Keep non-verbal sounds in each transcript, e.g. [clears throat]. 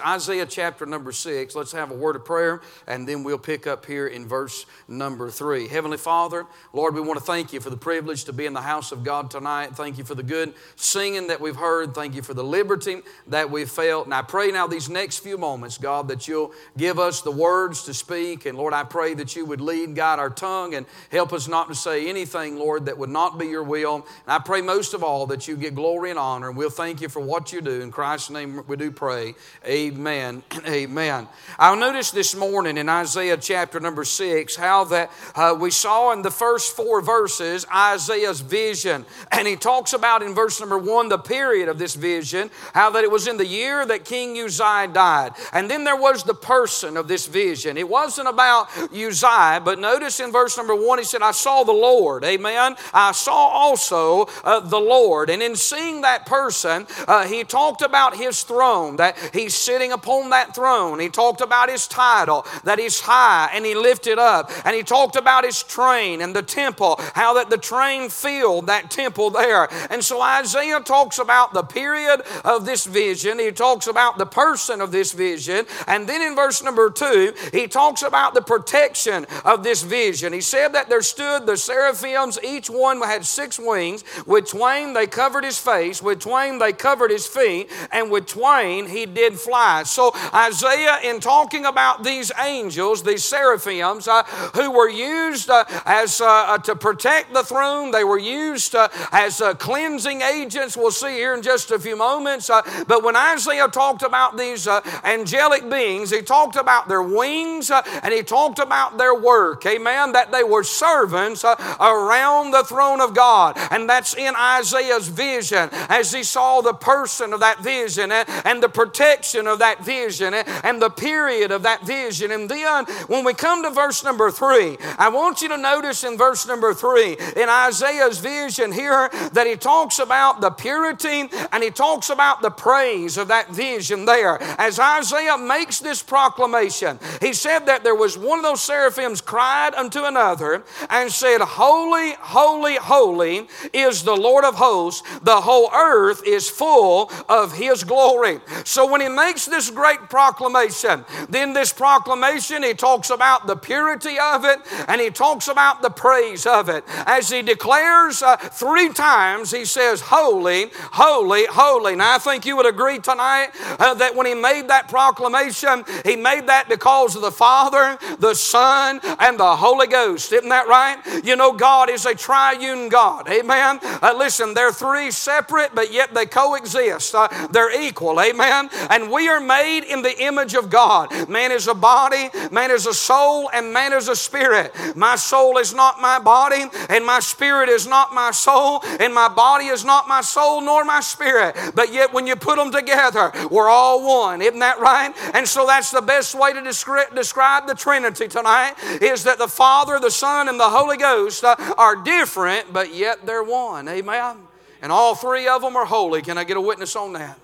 Isaiah chapter number six. Let's have a word of prayer and then we'll pick up here in verse number three. Heavenly Father, Lord, we want to thank you for the privilege to be in the house of God tonight. Thank you for the good singing that we've heard. Thank you for the liberty that we've felt. And I pray now these next few moments, God, that you'll give us the words to speak. And Lord, I pray that you would lead, guide our tongue and help us not to say anything, Lord, that would not be your will. And I pray most of all that you get glory and honor. And we'll thank you for what you do. In Christ's name we do pray. Amen. Amen. [clears throat] Amen. I'll notice this morning in Isaiah chapter number six how that uh, we saw in the first four verses Isaiah's vision. And he talks about in verse number one the period of this vision, how that it was in the year that King Uzziah died. And then there was the person of this vision. It wasn't about Uzziah, but notice in verse number one he said, I saw the Lord. Amen. I saw also uh, the Lord. And in seeing that person, uh, he talked about his throne, that he's sitting upon that throne. He talked about his title, that he's high and he lifted up. And he talked about his train and the temple, how that the train filled that temple there. And so Isaiah talks about the period of this vision. He talks about the person of this vision. And then in verse number two, he talks about the protection of this vision. He said that there stood the seraphims, each one had six wings. With twain they covered his face, with twain they covered his feet, and with twain he did fly. So, Isaiah, in talking about these angels, these seraphims, uh, who were used uh, as uh, uh to protect the throne, they were used uh, as uh, cleansing agents. We'll see here in just a few moments. but when Isaiah talked about these angelic beings, he talked about their wings and he talked about their work. Amen. That they were servants around the throne of God. And that's in Isaiah's vision as he saw the person of that vision and, and the protection of that vision and the period of that vision. And then when we come to verse number three, I want you to notice in verse number three in Isaiah's vision here that he talks about the purity and he talks about the praise of that vision there. As Isaiah makes this proclamation, he said that there was one of those seraphims cried unto another and said, Holy, holy, holy is the Lord of hosts. The whole earth is full of his glory. So when he makes this great proclamation. Then, this proclamation, he talks about the purity of it and he talks about the praise of it. As he declares uh, three times, he says, Holy, holy, holy. Now, I think you would agree tonight uh, that when he made that proclamation, he made that because of the Father, the Son, and the Holy Ghost. Isn't that right? You know, God is a triune God. Amen. Uh, listen, they're three separate, but yet they coexist. Uh, they're equal. Amen. And we are made in the image of God. Man is a body, man is a soul, and man is a spirit. My soul is not my body, and my spirit is not my soul, and my body is not my soul nor my spirit. But yet, when you put them together, we're all one. Isn't that right? And so that's the best way to describe, describe the Trinity tonight is that the Father, the Son, and the Holy Ghost uh, are different, but yet they're one. Amen. And all three of them are holy. Can I get a witness on that?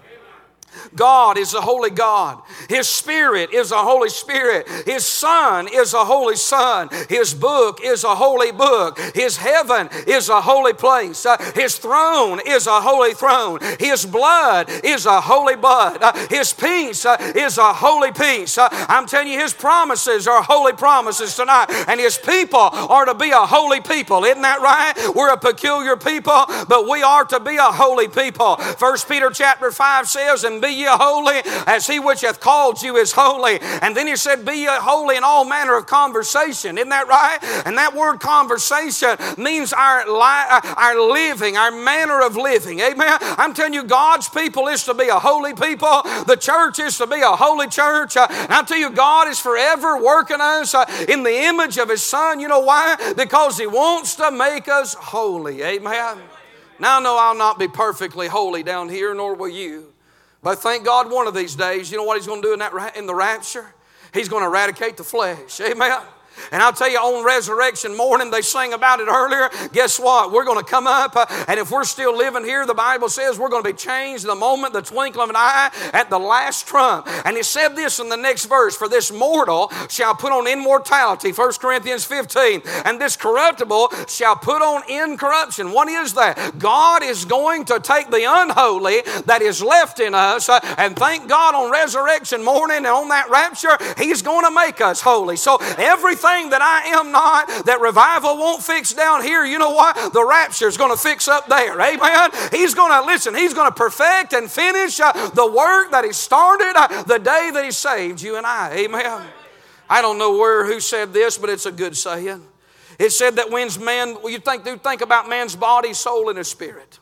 God is a holy God. His Spirit is a Holy Spirit. His Son is a Holy Son. His book is a holy book. His heaven is a holy place. Uh, his throne is a holy throne. His blood is a holy blood. Uh, his peace uh, is a holy peace. Uh, I'm telling you, His promises are holy promises tonight. And His people are to be a holy people. Isn't that right? We're a peculiar people, but we are to be a holy people. First Peter chapter 5 says, And be ye holy as he which hath called you is holy. And then he said, Be ye holy in all manner of conversation. Isn't that right? And that word conversation means our, li- our living, our manner of living. Amen. I'm telling you, God's people is to be a holy people. The church is to be a holy church. Uh, and I tell you, God is forever working us uh, in the image of His Son. You know why? Because He wants to make us holy. Amen. Now, no, I'll not be perfectly holy down here, nor will you. But thank God one of these days, you know what He's going to do in, that, in the rapture? He's going to eradicate the flesh. Amen. And I'll tell you, on resurrection morning, they sang about it earlier. Guess what? We're going to come up, uh, and if we're still living here, the Bible says we're going to be changed the moment, the twinkle of an eye, at the last trump. And it said this in the next verse For this mortal shall put on immortality, 1 Corinthians 15, and this corruptible shall put on incorruption. What is that? God is going to take the unholy that is left in us, uh, and thank God on resurrection morning and on that rapture, He's going to make us holy. So everything that I am not, that revival won't fix down here, you know what? The rapture is going to fix up there. Amen. He's going to listen. He's going to perfect and finish uh, the work that He started uh, the day that He saved you and I. Amen. I don't know where who said this, but it's a good saying. It said that when's man, you think, do think about man's body, soul, and his spirit.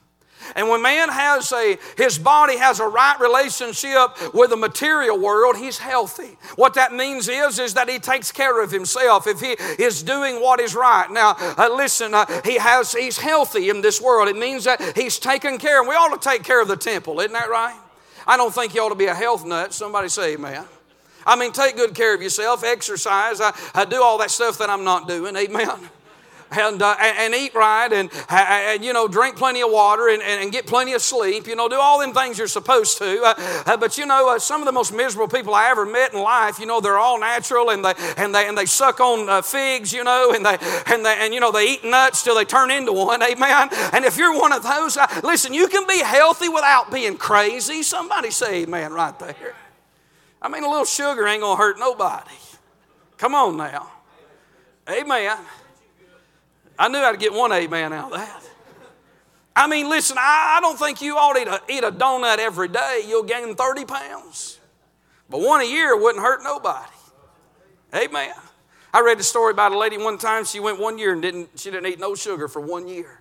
And when man has a, his body has a right relationship with the material world, he's healthy. What that means is, is that he takes care of himself if he is doing what is right. Now, uh, listen, uh, he has, he's healthy in this world. It means that he's taken care. And we ought to take care of the temple, isn't that right? I don't think you ought to be a health nut. Somebody say amen. I mean, take good care of yourself, exercise. I, I do all that stuff that I'm not doing. Amen and, uh, and, eat right and, and, you know, drink plenty of water and, and, get plenty of sleep. You know, do all them things you're supposed to. Uh, uh, but, you know, uh, some of the most miserable people I ever met in life, you know, they're all natural and they, and they, and they suck on uh, figs, you know, and they, and they, and, you know, they eat nuts till they turn into one. [laughs] Amen. And if you're one of those, listen, you can be healthy without being crazy. Somebody say amen right there. I mean, a little sugar ain't going to hurt nobody. Come on now. Amen. I knew I'd get one amen out of that. I mean, listen, I, don't think you ought to eat a, eat a donut every day. You'll gain 30 pounds. But one a year wouldn't hurt nobody. Amen. I read a story about a lady one time. She went one year and didn't, she didn't eat no sugar for one year.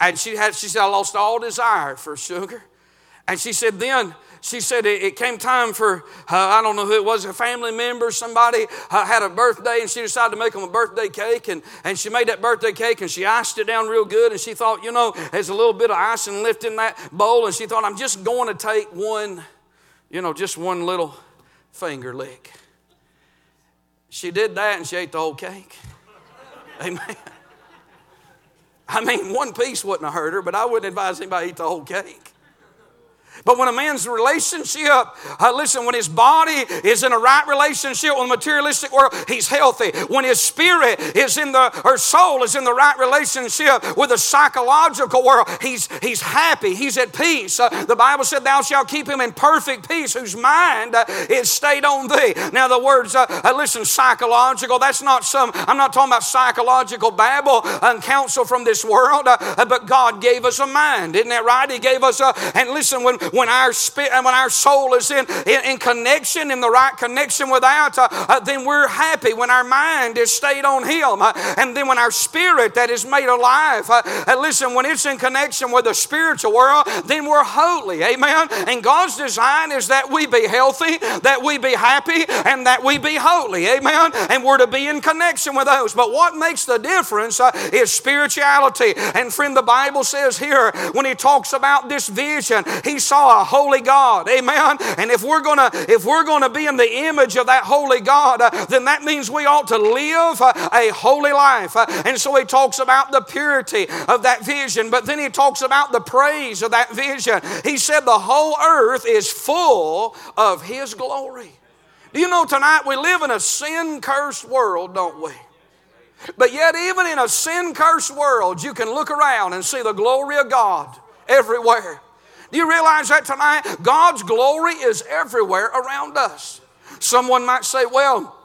And she, had, she said, I lost all desire for sugar. And she said, then she said it, it came time for, uh, I don't know who it was, a family member, somebody uh, had a birthday and she decided to make them a birthday cake. And, and she made that birthday cake and she iced it down real good. And she thought, you know, there's a little bit of icing left in that bowl. And she thought, I'm just going to take one, you know, just one little finger lick. She did that and she ate the whole cake. [laughs] Amen. I mean, one piece wouldn't have hurt her, but I wouldn't advise anybody eat the whole cake. But when a man's relationship, uh, listen, when his body is in a right relationship with the materialistic world, he's healthy. When his spirit is in the, or soul is in the right relationship with the psychological world, he's, he's happy, he's at peace. Uh, the Bible said, Thou shalt keep him in perfect peace, whose mind uh, is stayed on thee. Now, the words, uh, uh, listen, psychological, that's not some, I'm not talking about psychological babble and counsel from this world, uh, but God gave us a mind. Isn't that right? He gave us a, and listen, when, when our spirit and when our soul is in, in, in, connection, in the right connection with that, uh, uh, then we're happy. When our mind is stayed on Him, uh, and then when our spirit that is made alive, uh, uh, listen, when it's in connection with the spiritual world, then we're holy. Amen. And God's design is that we be healthy, that we be happy, and that we be holy. Amen. And we're to be in connection with those. But what makes the difference uh, is spirituality. And friend, the Bible says here when He talks about this vision, He saw a holy God. Amen. And if we're gonna if we're gonna be in the image of that holy God, uh, then that means we ought to live uh, a holy life. Uh, and so he talks about the purity of that vision, but then he talks about the praise of that vision. He said the whole earth is full of his glory. Do you know tonight we live in a sin cursed world, don't we? But yet, even in a sin cursed world, you can look around and see the glory of God everywhere. Do you realize that tonight? God's glory is everywhere around us. Someone might say, well,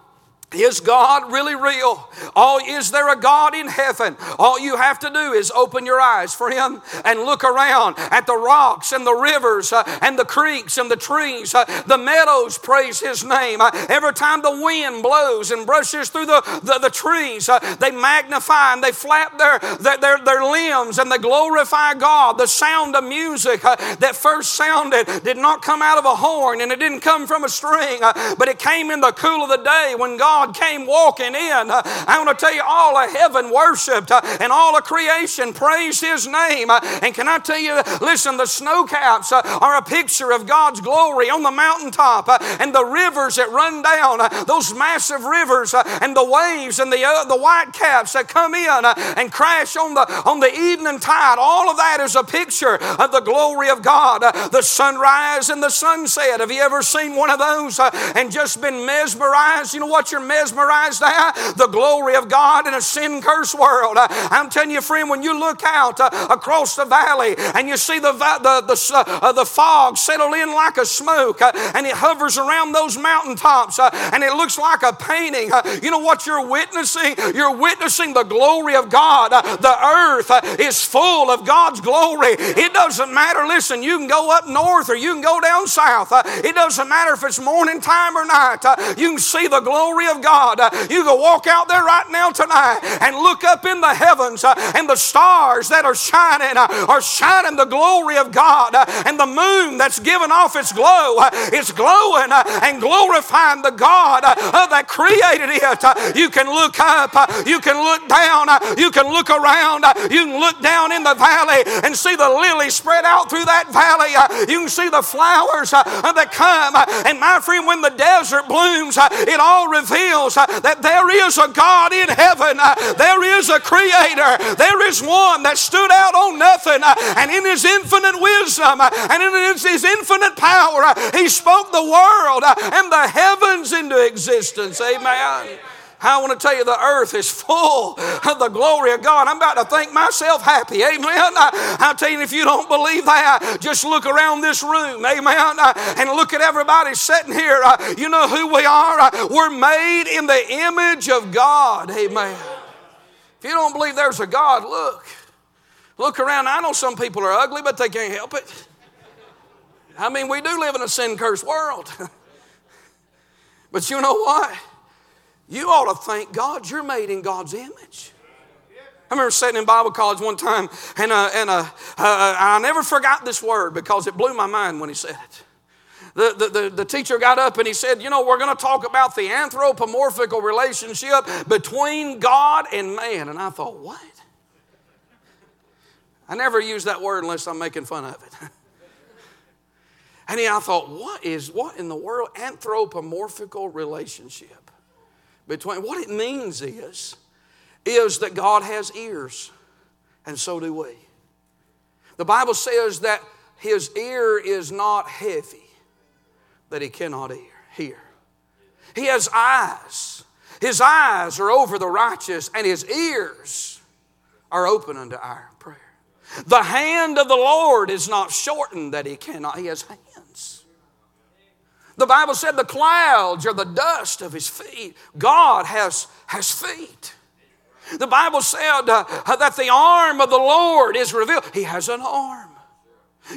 is God really real? Oh, is there a God in heaven? All you have to do is open your eyes Him and look around at the rocks and the rivers uh, and the creeks and the trees. Uh, the meadows praise His name. Uh, every time the wind blows and brushes through the, the, the trees, they magnify and they flap their, their, their, their, limbs and they glorify God. The sound of music that first sounded did not come out of a horn and it didn't come from a string, but it came in the cool of the day when God God came walking in. I want to tell you, all of heaven worshiped uh, and all of creation praised His name. Uh, and can I tell you, listen, the snow caps uh, are a picture of God's glory on the mountaintop and the rivers that run down, those massive rivers and the waves and the, the white caps that come in and crash on the, on the evening tide. All of that is a picture of the glory of God. The sunrise and the sunset. Have you ever seen one of those and just been mesmerized? You know what you're mesmerized at? The glory of God in a sin cursed world. Uh, I'm telling you, friend, when you look out uh, across the valley and you see the, the, the, uh, uh, the fog settle in like a smoke and it hovers around those mountaintops and it looks like a painting, you know what you're witnessing? You're witnessing the glory of God. The earth is full of God's glory. It doesn't matter. Listen, you can go up north or you can go down south. It doesn't matter if it's morning time or night. You can see the glory of God. Uh, you can walk out there right now tonight and look up in the heavens uh, and the stars that are shining uh, are shining the glory of God and the moon that's giving off its glow is glowing and glorifying the God that created it. You can look up, you can look down, you can look around, you can look down in the valley and see the lilies spread out through that valley. You can see the flowers that come. And my friend, when the desert blooms, it all reveals Uh, that there is a God in heaven, uh, there is a creator, there is one that stood out on nothing, uh, and in his infinite wisdom and in his infinite power, he spoke the world and the heavens into existence. Amen. I want to tell you the earth is full of the glory of God. I'm about to think myself happy. Amen. I, I'll tell you, if you don't believe that, just look around this room. Amen. And look at everybody sitting here. You know who we are? We're made in the image of God. Amen. If you don't believe there's a God, look. Look around. I know some people are ugly, but they can't help it. I mean, we do live in a sin cursed world. [laughs] but you know what? You ought to thank God you're made in God's image. I remember sitting in Bible college one time, and, uh, and uh, uh, I never forgot this word because it blew my mind when he said it. The, the, the, the, teacher got up and he said, You know, we're going to talk about the anthropomorphical relationship between God and man. And I thought, What? I never use that word unless I'm making fun of it. [laughs] and he I thought, What is, what in the world? Anthropomorphical relationship between what it means is is that God has ears and so do we. The Bible says that his ear is not heavy that he cannot hear. He has eyes. His eyes are over the righteous and his ears are open unto our prayer. The hand of the Lord is not shortened that he cannot. He has hands. The Bible said the clouds are the dust of his feet. God has, has feet. The Bible said uh, that the arm of the Lord is revealed. He has an arm.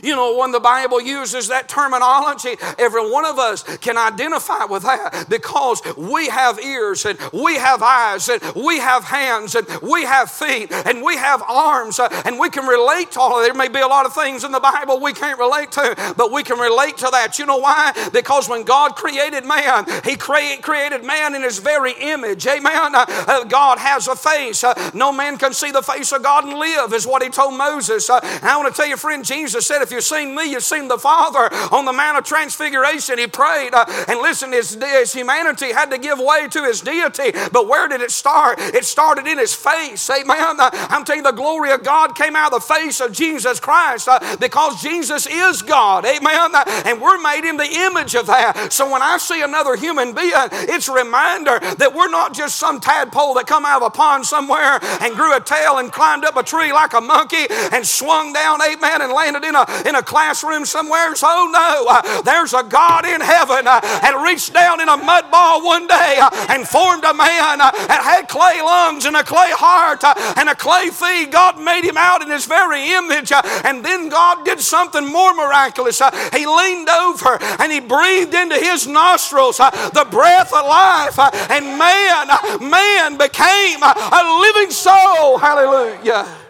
You know, when the Bible uses that terminology, every one of us can identify with that because we have ears and we have eyes and we have hands and we have feet and we have arms uh, and we can relate to all of it. There may be a lot of things in the Bible we can't relate to, but we can relate to that. You know why? Because when God created man, He create, created man in His very image. Amen. Uh, uh, God has a face. Uh, no man can see the face of God and live, is what He told Moses. Uh, I want to tell you, friend, Jesus said, said, If you've seen me, you've seen the Father. On the Mount of Transfiguration, he prayed. Uh, and listen, his, his humanity had to give way to his deity. But where did it start? It started in his face. Amen. Uh, I'm telling you, the glory of God came out of the face of Jesus Christ uh, because Jesus is God. Amen. Uh, and we're made in the image of that. So when I see another human being, it's a reminder that we're not just some tadpole that come out of a pond somewhere and grew a tail and climbed up a tree like a monkey and swung down, amen, and landed in a in a classroom somewhere. So, no, uh, there's a God in heaven uh, and reached down in a mud ball one day uh, and formed a man uh, that had clay lungs and a clay heart uh, and a clay feet. God made him out in his very image. Uh, and then God did something more miraculous. He leaned over and he breathed into his nostrils the breath of life. And man, man became a living soul. Hallelujah.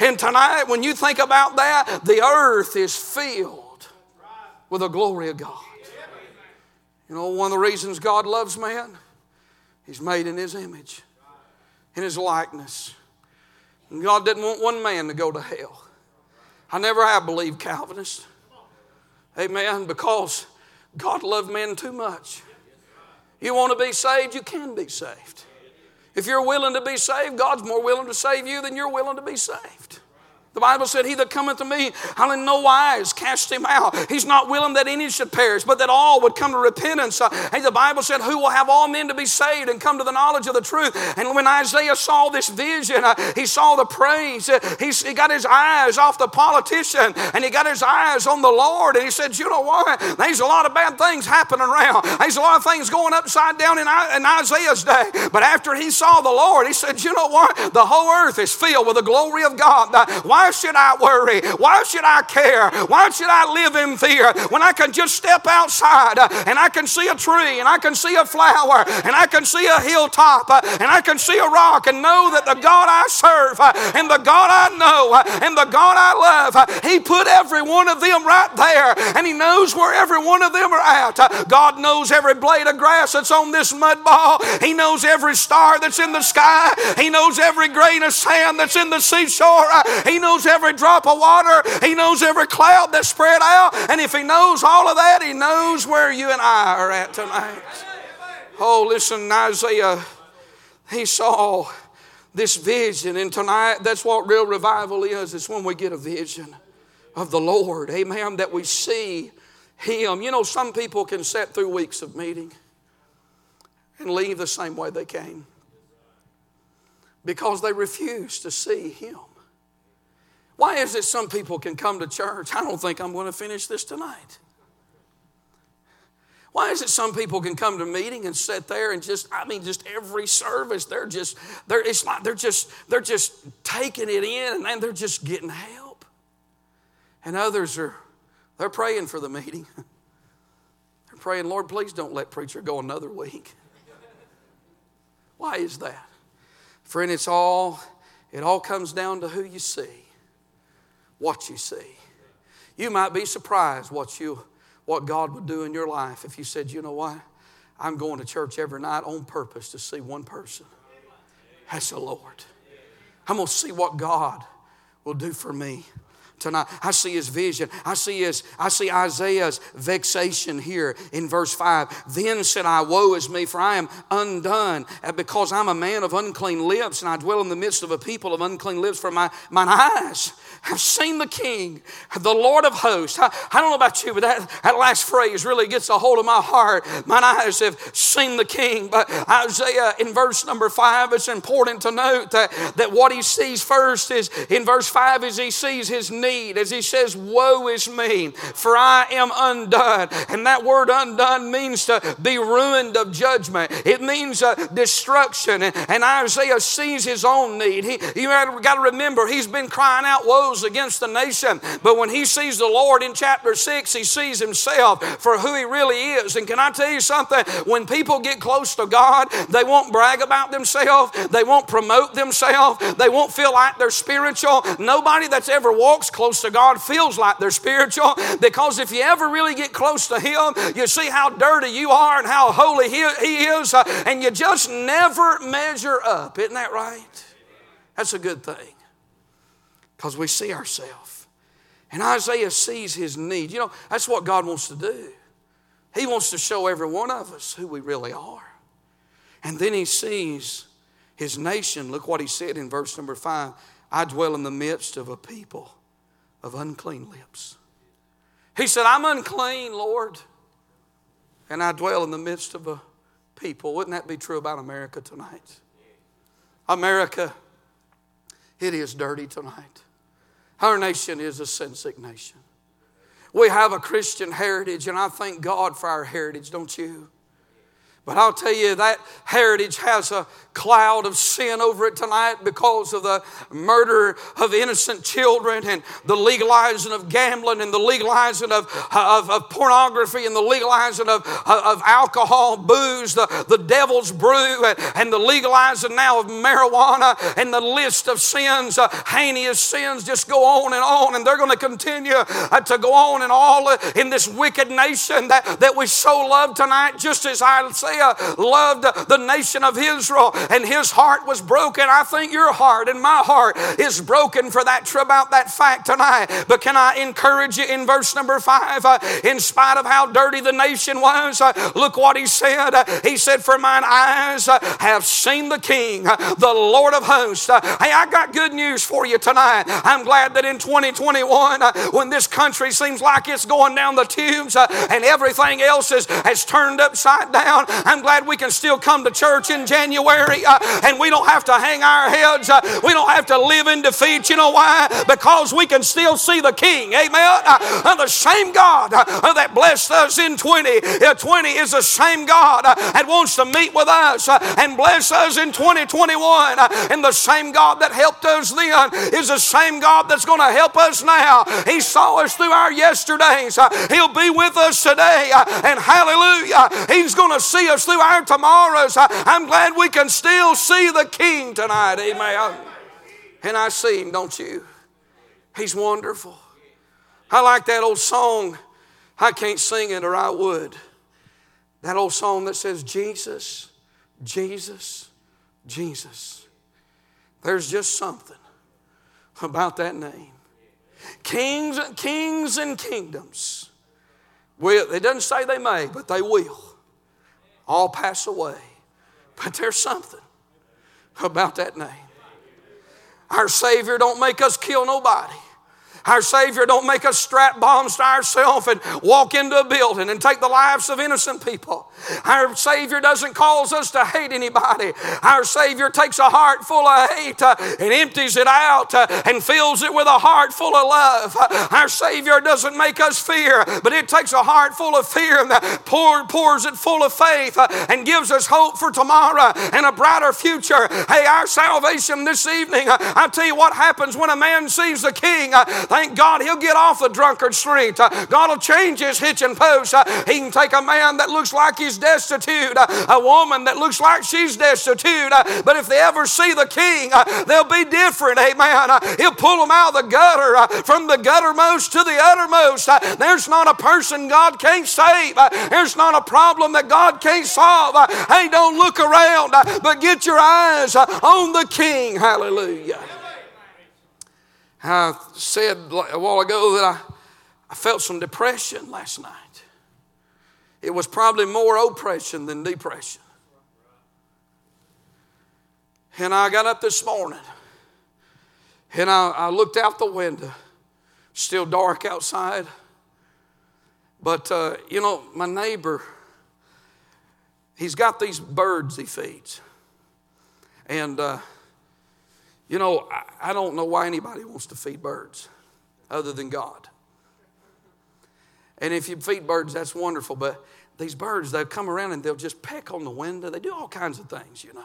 And tonight, when you think about that, the earth is filled with the glory of God. You know, one of the reasons God loves man? He's made in His image, in His likeness. And God didn't want one man to go to hell. I never have believed Calvinist. Amen. Because God loved men too much. You want to be saved, you can be saved. If you're willing to be saved, God's more willing to save you than you're willing to be saved. The Bible said, He that cometh to me, I'll in no wise cast him out. He's not willing that any should perish, but that all would come to repentance. Uh, and the Bible said, Who will have all men to be saved and come to the knowledge of the truth? And when Isaiah saw this vision, uh, he saw the praise. Uh, he, got his eyes off the politician and he got his eyes on the Lord. And he said, You know what? There's a lot of bad things happening around. There's a lot of things going upside down in, in Isaiah's day. But after he saw the Lord, he said, You know what? The whole earth is filled with the glory of God. Why why should I worry? Why should I care? Why should I live in fear when I can just step outside uh, and I can see a tree and I can see a flower and I can see a hilltop uh, and I can see a rock and know that the God I serve uh, and the God I know and the God I love, He put every one of them right there and He knows where every one of them are at. God knows every blade of grass that's on this mud ball. He knows every star that's in the sky. He knows every grain of sand that's in the seashore. He knows knows every drop of water, He knows every cloud that's spread out. And if He knows all of that, He knows where you and I are at tonight. Oh, listen, Isaiah, he saw this vision. And tonight, that's what real revival is. It's when we get a vision of the Lord. Amen. That we see Him. You know, some people can sit through weeks of meeting and leave the same way they came because they refuse to see Him. Why is it some people can come to church? I don't think I'm going to finish this tonight. Why is it some people can come to meeting and sit there and just, I mean, just every service, they're just, they're, it's like they're just, they're just taking it in and then they're just getting help. And others are, they're praying for the meeting. [laughs] They're praying, Lord, please don't let preacher go another week. [laughs] Why is that? Friend, it's all, it all comes down to who you see what you see. You might be surprised what you what God would do in your life if you said, you know what? I'm going to church every night on purpose to see one person. That's the Lord. I'm going to see what God will do for me tonight. I see his vision. I see his, I see Isaiah's vexation here in verse 5. Then said I, Woe is me, for I am undone, uh, because I'm a man of unclean lips, and I dwell in the midst of a people of unclean lips, for my, mine eyes have seen the King, the Lord of hosts. I, I don't know about you, but that, that last phrase really gets a hold of my heart. Mine eyes have seen the King. But Isaiah in verse number 5, it's important to note that, that what he sees first is in verse 5 is he sees his need as he says, Woe is me, for I am undone. And that word undone means to be ruined of judgment, it means uh, destruction. And, and, Isaiah sees his own need. He, you got to remember, he's been crying out woes against the nation. But when he sees the Lord in chapter 6, he sees himself for who he really is. And can I tell you something? When people get close to God, they won't brag about themselves, they won't promote themselves, they won't feel like they're spiritual. Nobody that's ever walks close to God feels like they're spiritual [laughs] because if you ever really get close to Him, you see how dirty you are and how holy He, he is, uh, and you just never measure up. Isn't that right? That's a good thing because we see ourselves. And Isaiah sees his need. You know, that's what God wants to do. He wants to show every one of us who we really are. And then he sees his nation. Look what he said in verse number five I dwell in the midst of a people of unclean lips. He said, I'm unclean, Lord, and I dwell in the midst of a people. Wouldn't that be true about America tonight? America, it is dirty tonight. Our nation is a sin sick nation. We have a Christian heritage, and I thank God for our heritage, don't you? But I'll tell you, that heritage has a cloud of sin over it tonight because of the murder of innocent children and the legalizing of gambling and the legalizing of, of, of pornography and the legalizing of, of alcohol, booze, the, the devil's brew, and, the legalizing now of marijuana and the list of sins, uh, heinous sins, just go on and on. And they're going to continue uh, to go on and all uh, in this wicked nation that, that we so love tonight, just as I say Isaiah loved the nation of Israel and his heart was broken. I think your heart and my heart is broken for that about that fact tonight. But can I encourage you in verse number five? Uh, in spite of how dirty the nation was, uh, look what he said. Uh, he said, For mine eyes uh, have seen the King, uh, the Lord of hosts. Uh, hey, I got good news for you tonight. I'm glad that in 2021, when this country seems like it's going down the tubes and everything else is, has turned upside down, I'm glad we can still come to church in January and we don't have to hang our heads. we don't have to live in defeat. You know why? Because we can still see the King. Amen. Uh, the same God uh, that blessed us in 20, uh, 20 is the same God uh, that wants to meet with us uh, and bless us in 2021. Uh, and the same God that helped us then is the same God that's going to help us now. He saw us through our yesterdays. He'll be with us today. And hallelujah, He's going to see us through our tomorrows. I'm glad we can still see the King tonight. Amen. And I see him, don't you? He's wonderful. I like that old song. I can't sing it or I would. That old song that says, Jesus, Jesus, Jesus. There's just something about that name. Kings, kings and kingdoms. Will, it doesn't say they may, but they will. All pass away. But there's something about that name. Our Savior don't make us kill nobody. Our Savior don't make us strap bombs to ourselves and walk into a building and take the lives of innocent people. Our Savior doesn't cause us to hate anybody. Our Savior takes a heart full of hate uh, and empties it out uh, and fills it with a heart full of love. Uh, our Savior doesn't make us fear, but it takes a heart full of fear and pour, pours it full of faith uh, and gives us hope for tomorrow and a brighter future. Hey, our salvation this evening, uh, I tell you what happens when a man sees the King. Uh, Thank God he'll get off the drunkard street. Uh, God will change his hitching post. Uh, he can take a man that looks like he's destitute, a woman that looks like she's destitute. But if they ever see the king, they'll be different. Amen. He'll pull them out of the gutter, from the guttermost to the uttermost. There's not a person God can't save. There's not a problem that God can't solve. Hey, don't look around, but get your eyes on the king. Hallelujah. I said a while ago that I, I felt some depression last night. It was probably more oppression than depression. And I got up this morning and I, I looked out the window. Still dark outside. But, uh, you know, my neighbor, he's got these birds he feeds. And uh, you know, I, I don't know why anybody wants to feed birds other than God. And if you feed birds, that's wonderful. But these birds, they'll come around and they'll just peck on the window. They do all kinds of things, you know.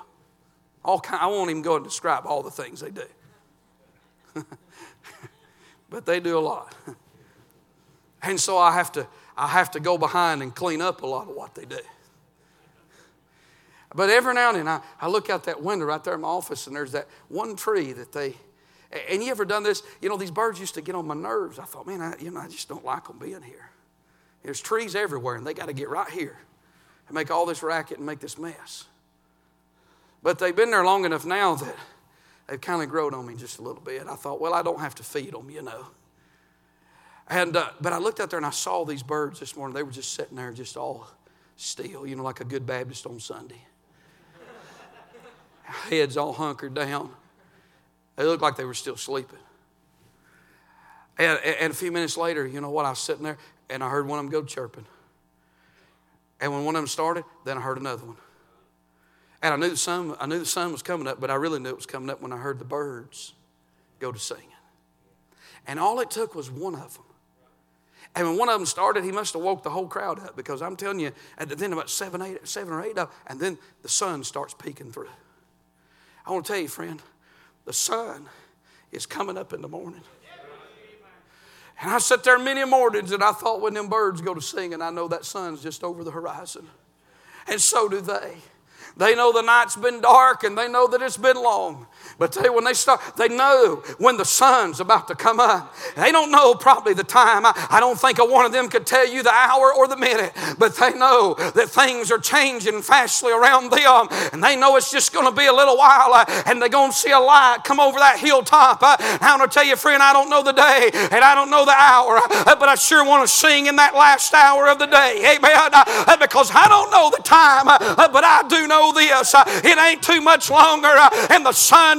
All kind, I won't even go and describe all the things they do. [laughs] but they do a lot. [laughs] and so I have to I have to go behind and clean up a lot of what they do. But every now and then I, I look out that window right there in my office and there's that one tree that they, and you ever done this? You know, these birds used to get on my nerves. I thought, man, I, you know, I just don't like them being here. There's trees everywhere and they got to get right here and make all this racket and make this mess. But they've been there long enough now that they've kind of grown on me just a little bit. I thought, well, I don't have to feed them, you know. And, uh, but I looked out there and I saw these birds this morning. They were just sitting there, just all still, you know, like a good Baptist on Sunday [laughs] heads all hunkered down. They looked like they were still sleeping. And, and a few minutes later, you know what? I was sitting there and I heard one of them go chirping. And when one of them started, then I heard another one. And I knew the sun, I knew the sun was coming up, but I really knew it was coming up when I heard the birds go to singing. And all it took was one of them. And when one of them started, he must have woke the whole crowd up because I'm telling you, at the end about seven, eight, seven or eight of and then the sun starts peeking through. I want to tell you, friend, the sun is coming up in the morning. And I sat there many mornings and I thought when them birds go to sing, and I know that sun's just over the horizon. And so do they. They know the night's been dark and they know that it's been long. But they, when they start, they know when the sun's about to come up. They don't know probably the time. I, I don't think a one of them could tell you the hour or the minute, but they know that things are changing fastly around them, and they know it's just going to be a little while, uh, and they're going to see a light come over that hilltop. Uh, I want to tell you, friend, I don't know the day, and I don't know the hour, uh, but I sure want to sing in that last hour of the day. Amen. Uh, because I don't know the time, uh, but I do know this. Uh, it ain't too much longer, and the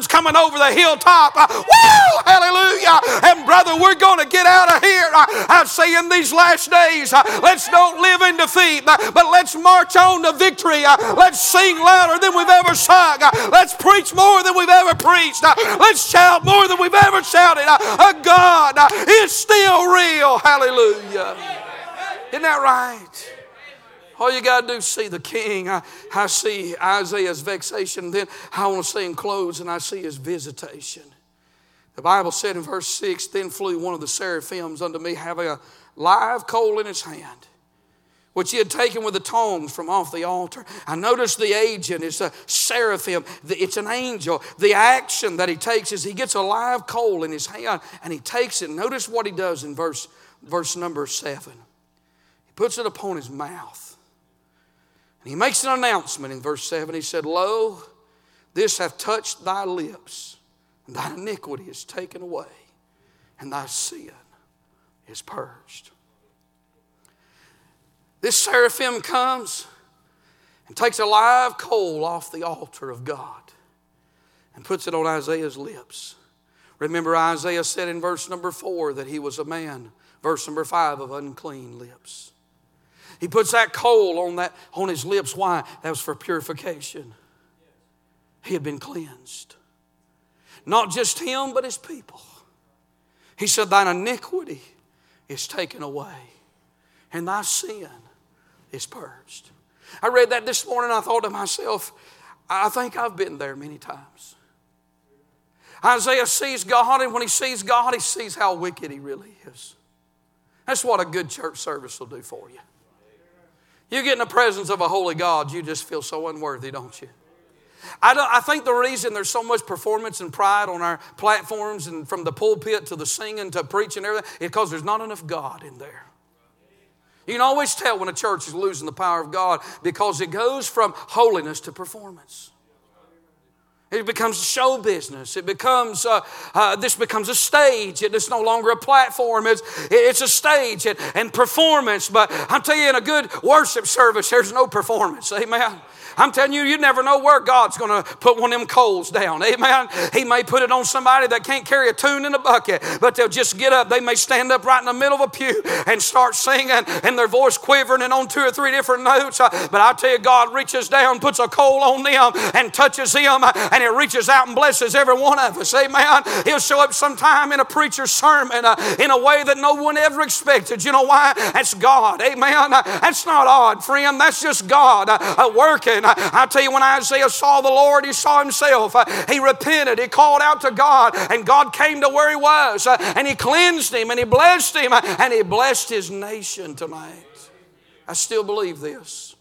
coming over the hilltop. Uh, woo! Hallelujah. And brother, we're going to get out of here. Uh, I say in these last days, uh, let's don't live in defeat, but let's march on to victory. Let's sing louder than we've ever sung. Let's preach more than we've ever preached. Let's shout more than we've ever shouted. God is still real. Hallelujah. Isn't that right? All you got to do is see the king. I, I see Isaiah's vexation. Then I want to see him close, and I see his visitation. The Bible said in verse 6 Then flew one of the seraphims unto me, having a live coal in his hand, which he had taken with the tongs from off the altar. I notice the agent is a seraphim, it's an angel. The action that he takes is he gets a live coal in his hand and he takes it. Notice what he does in verse, verse number 7. He puts it upon his mouth. And he makes an announcement in verse 7. He said, Lo, this hath touched thy lips, and thy iniquity is taken away, and thy sin is purged. This seraphim comes and takes a live coal off the altar of God and puts it on Isaiah's lips. Remember, Isaiah said in verse number four that he was a man, verse number five, of unclean lips. He puts that coal on, that, on his lips. Why? That was for purification. He had been cleansed. Not just him, but his people. He said, Thine iniquity is taken away, and thy sin is purged. I read that this morning. I thought to myself, I think I've been there many times. Isaiah sees God, and when he sees God, he sees how wicked he really is. That's what a good church service will do for you. You get in the presence of a holy God, you just feel so unworthy, don't you? I, don't, I think the reason there's so much performance and pride on our platforms and from the pulpit to the singing to preaching and everything is because there's not enough God in there. You can always tell when a church is losing the power of God because it goes from holiness to performance. It becomes show business. It becomes, uh, uh, this becomes a stage. It is no longer a platform. It's, it's a stage and, and performance. But I'm telling you, in a good worship service, there's no performance. Amen. I'm telling you, you never know where God's going to put one of them coals down. [laughs] Amen. He may put it on somebody that can't carry a tune in a bucket, but they'll just get up. They may stand up right in the middle of a pew and start singing, and their voice quivering and on two or three different notes. Uh, but I tell you, God reaches down, puts a coal on them, and touches them, uh, and it reaches out and blesses every one of us. Amen. He'll show up sometime in a preacher's sermon uh, in a way that no one ever expected. You know why? That's God. Amen. That's not odd, friend. That's just God working. I tell you, when Isaiah saw the Lord, he saw himself. Uh, he repented. He called out to God, and God came to where he was, uh, and he cleansed him, and he blessed him, uh, and he blessed his nation tonight. I still believe this.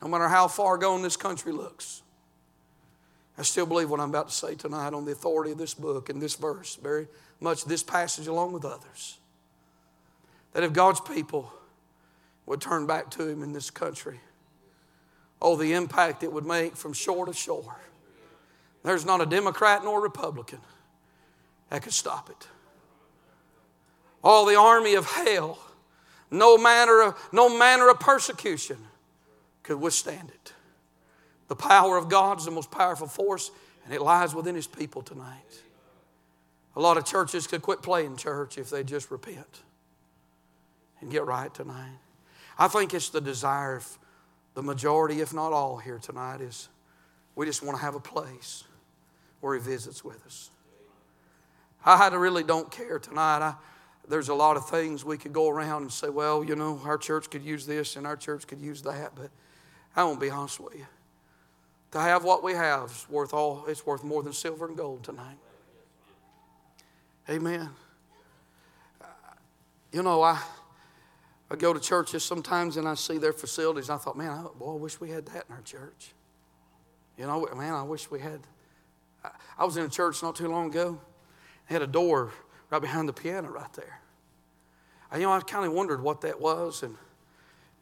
No matter how far gone this country looks, I still believe what I'm about to say tonight on the authority of this book and this verse, very much this passage along with others. That if God's people would turn back to Him in this country, Oh, the impact it would make from shore to shore. There's not a Democrat nor a Republican that could stop it. All the army of hell, no manner of, no manner of persecution could withstand it. The power of God is the most powerful force, and it lies within His people tonight. A lot of churches could quit playing church if they just repent and get right tonight. I think it's the desire the majority, if not all, here tonight is we just want to have a place where He visits with us. I really don't care tonight. I, there's a lot of things we could go around and say, well, you know, our church could use this and our church could use that, but I won't be honest with you. To have what we have is worth all, it's worth more than silver and gold tonight. Amen. You know, I I go to churches sometimes and I see their facilities. I thought, man, boy, I wish we had that in our church. You know, man, I wish we had, I, I was in a church not too long ago. Had a door right behind the piano right there. You know, I kind of wondered what that was, and,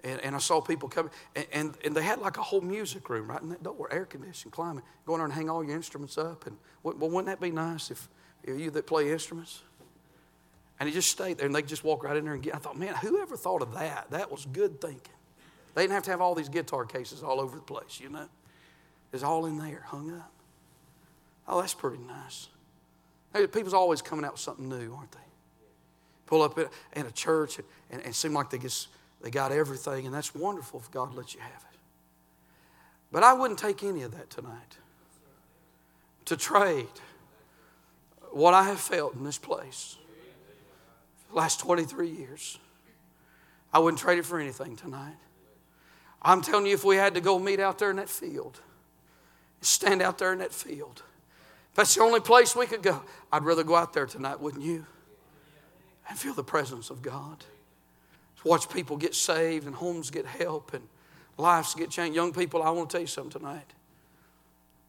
and, and I saw people coming, and, and, and, they had like a whole music room right in that door, air conditioned, climbing. Go in there and hang all your instruments up. And well, wouldn't that be nice if, if you that play instruments? And he just stayed there, and they just walk right in there and get. I thought, man, whoever thought of that? That was good thinking. They didn't have to have all these guitar cases all over the place, you know. It's all in there, hung up. Oh, that's pretty nice. Hey, people's always coming out with something new, aren't they? Pull up in a church and, and, and seem like they, just, they got everything, and that's wonderful if God lets you have it. But I wouldn't take any of that tonight to trade what I have felt in this place last 23 years. I wouldn't trade it for anything tonight. I'm telling you, if we had to go meet out there in that field, stand out there in that field, if that's the only place we could go, I'd rather go out there tonight, wouldn't you? And feel the presence of God. Watch people get saved and homes get help and lives get changed. Young people, I want to tell you something tonight.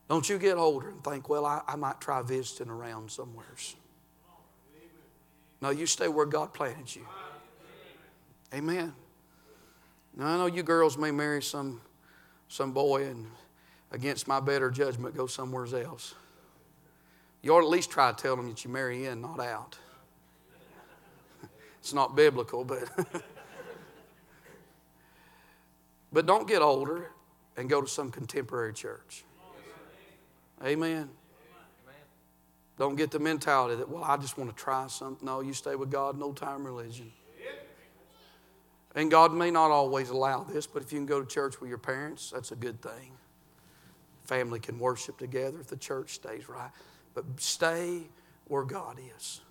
Don't you get older and think, well, I, I might try visiting around somewheres. No, you stay where God planted you. Amen. Now, I know you girls may marry some, some boy and against my better judgment go somewhere else. You ought at least try to tell them that you marry in, not out. It's not biblical, but. but don't get older and go to some contemporary church. Amen. Don't get the mentality that, well, I just want to try something. No, you stay with God, no time religion. And God may not always allow this, but if you can go to church with your parents, that's a good thing. Family can worship together if the church stays right. But stay where God is.